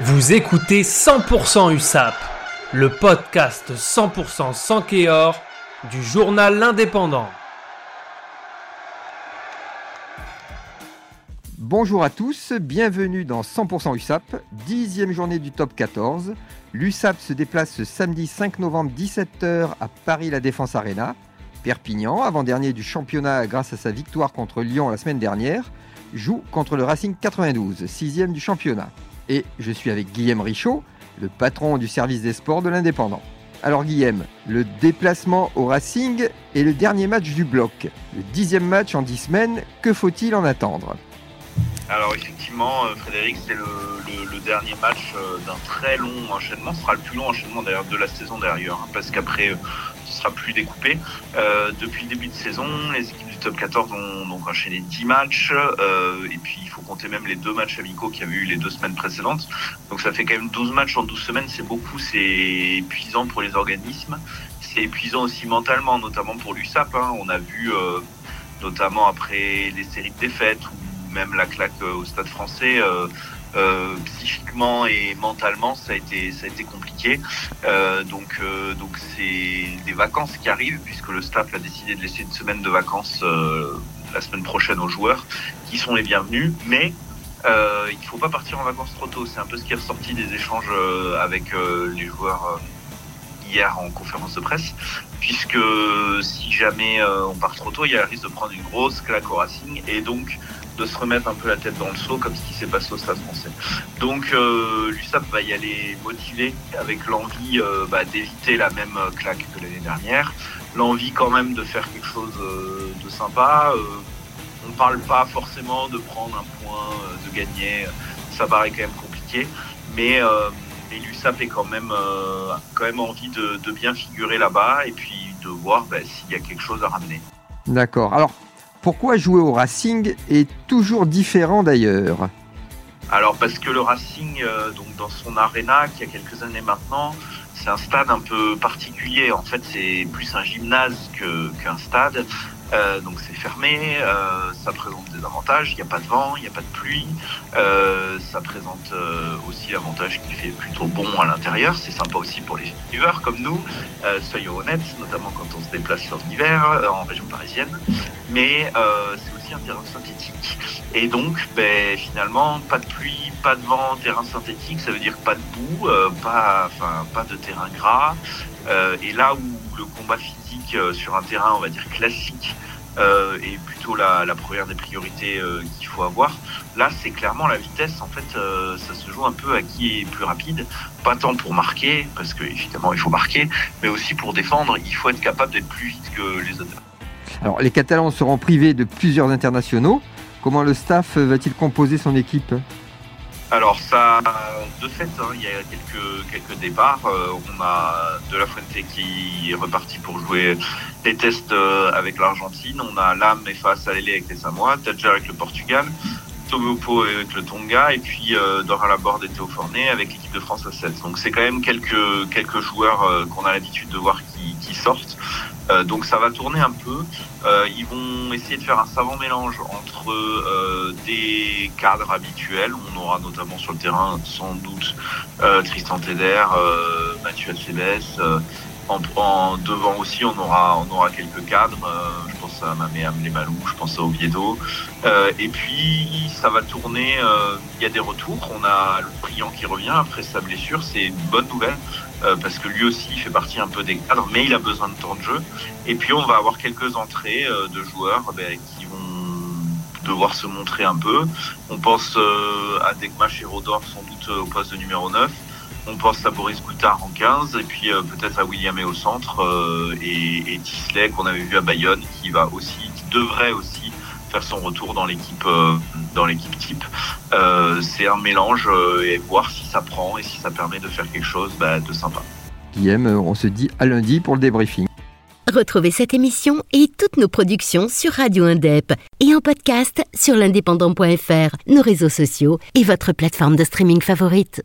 Vous écoutez 100% USAP, le podcast 100% sans Kéor du journal L'Indépendant. Bonjour à tous, bienvenue dans 100% USAP, dixième journée du top 14. L'USAP se déplace ce samedi 5 novembre 17h à Paris La Défense Arena. Perpignan, avant-dernier du championnat grâce à sa victoire contre Lyon la semaine dernière, joue contre le Racing 92, sixième du championnat et je suis avec Guillaume Richaud, le patron du service des sports de l'Indépendant. Alors Guillaume, le déplacement au Racing est le dernier match du bloc. Le dixième match en dix semaines, que faut-il en attendre? Alors effectivement, euh, Frédéric, c'est le, dernier match euh, d'un très long enchaînement. Ce sera le plus long enchaînement d'ailleurs de la saison d'ailleurs, hein, parce qu'après, euh, ce sera plus découpé. depuis le début de saison, les équipes du top 14 ont donc enchaîné 10 matchs, et puis il faut compter même les deux matchs amicaux qu'il y avait eu les deux semaines précédentes. Donc ça fait quand même 12 matchs en 12 semaines, c'est beaucoup, c'est épuisant pour les organismes. C'est épuisant aussi mentalement, notamment pour l'USAP. Hein. On a vu notamment après les séries de défaites même la claque euh, au stade français. Euh, euh, psychiquement et mentalement, ça a été, ça a été compliqué. donc, donc c'est des vacances qui arrivent puisque le staff a décidé de laisser une semaine de vacances la semaine prochaine aux joueurs, qui sont les bienvenus. Mais il ne faut pas partir en vacances trop tôt. C'est un peu ce qui est ressorti des échanges avec les joueurs hier en conférence de presse, puisque si jamais on part trop tôt, il y a le risque de prendre une grosse claque au Racing et donc de se remettre un peu la tête dans le seau comme ce qui s'est passé au Stade français. Donc euh, l'USAP va y aller motivé avec l'envie euh, bah, d'éviter la même euh, claque que l'année dernière, l'envie quand même de faire quelque chose euh, de sympa. on ne parle pas forcément de prendre un point, de gagner, ça paraît quand même compliqué, mais, mais l'USAP est quand même, quand même envie de, de bien figurer là-bas et puis de voir bah, s'il y a quelque chose à ramener. D'accord. Alors pourquoi jouer au Racing est toujours différent d'ailleurs Alors parce que le Racing, euh, dans son arena, qui a quelques années maintenant, c'est un stade un peu particulier. En fait, c'est plus un gymnase qu'un stade. Euh, donc c'est fermé, euh, ça présente des avantages, il n'y a pas de vent, il n'y a pas de pluie, euh, ça présente aussi l'avantage qu'il fait plutôt bon à l'intérieur, c'est sympa aussi pour les viveurs comme nous, soyons honnêtes, notamment quand on se déplace en hiver en région parisienne, mais c'est aussi un terrain synthétique. Et donc ben, finalement, pas de pluie, pas de vent, terrain synthétique, ça veut dire pas de boue, pas, enfin, pas de terrain gras, et là où le combat physique euh, sur un terrain, on va dire, classique, euh, est plutôt la, première des priorités euh, qu'il faut avoir. Là, c'est clairement la vitesse. En fait, ça se joue un peu à qui est plus rapide. Pas tant pour marquer, parce que évidemment il faut marquer, mais aussi pour défendre. Il faut être capable d'être plus vite que les autres. Alors, les Catalans seront privés de plusieurs internationaux. Comment le staff va-t-il composer son équipe? Alors ça, de fait, hein, il y a quelques, quelques départs. Euh, on a De La Fuente qui est reparti pour jouer les tests euh, avec l'Argentine. On a Lam et Face Alele avec les Samoa, Tadja avec le Portugal, Tomopo avec le Tonga et puis euh, Dora Laborde et Théo Forné avec l'équipe de France à 7. Donc c'est quand même quelques, quelques joueurs qu'on a l'habitude de voir qui sortent. Euh, donc ça va tourner un peu. Euh, ils vont essayer de faire un savant mélange entre euh, des cadres habituels. On aura notamment sur le terrain sans doute Tristan Teder, Mathieu Acebes, en, devant aussi, on aura, on aura quelques cadres. Je pense à Mamé Amlemalou, je pense à Oviedo. Euh, et puis, ça va tourner. Euh, il y a des retours. On a le Priant qui revient après sa blessure. C'est une bonne nouvelle parce que lui aussi, il fait partie un peu des mais il a besoin de temps de jeu. Et puis, on va avoir quelques entrées de joueurs ben, qui vont devoir se montrer un peu. On pense à Dekma Rodor sans doute au poste de numéro 9. On pense à Boris Goutard en 15 et puis euh, peut-être à William et au centre euh, et, et Tisley qu'on avait vu à Bayonne qui va aussi, qui devrait aussi faire son retour dans l'équipe euh, dans l'équipe type. c'est un mélange et voir si ça prend et si ça permet de faire quelque chose bah, de sympa. Guillaume, on se dit à lundi pour le débriefing. Retrouvez cette émission et toutes nos productions sur Radio Indep et en podcast sur l'indépendant.fr, nos réseaux sociaux et votre plateforme de streaming favorite.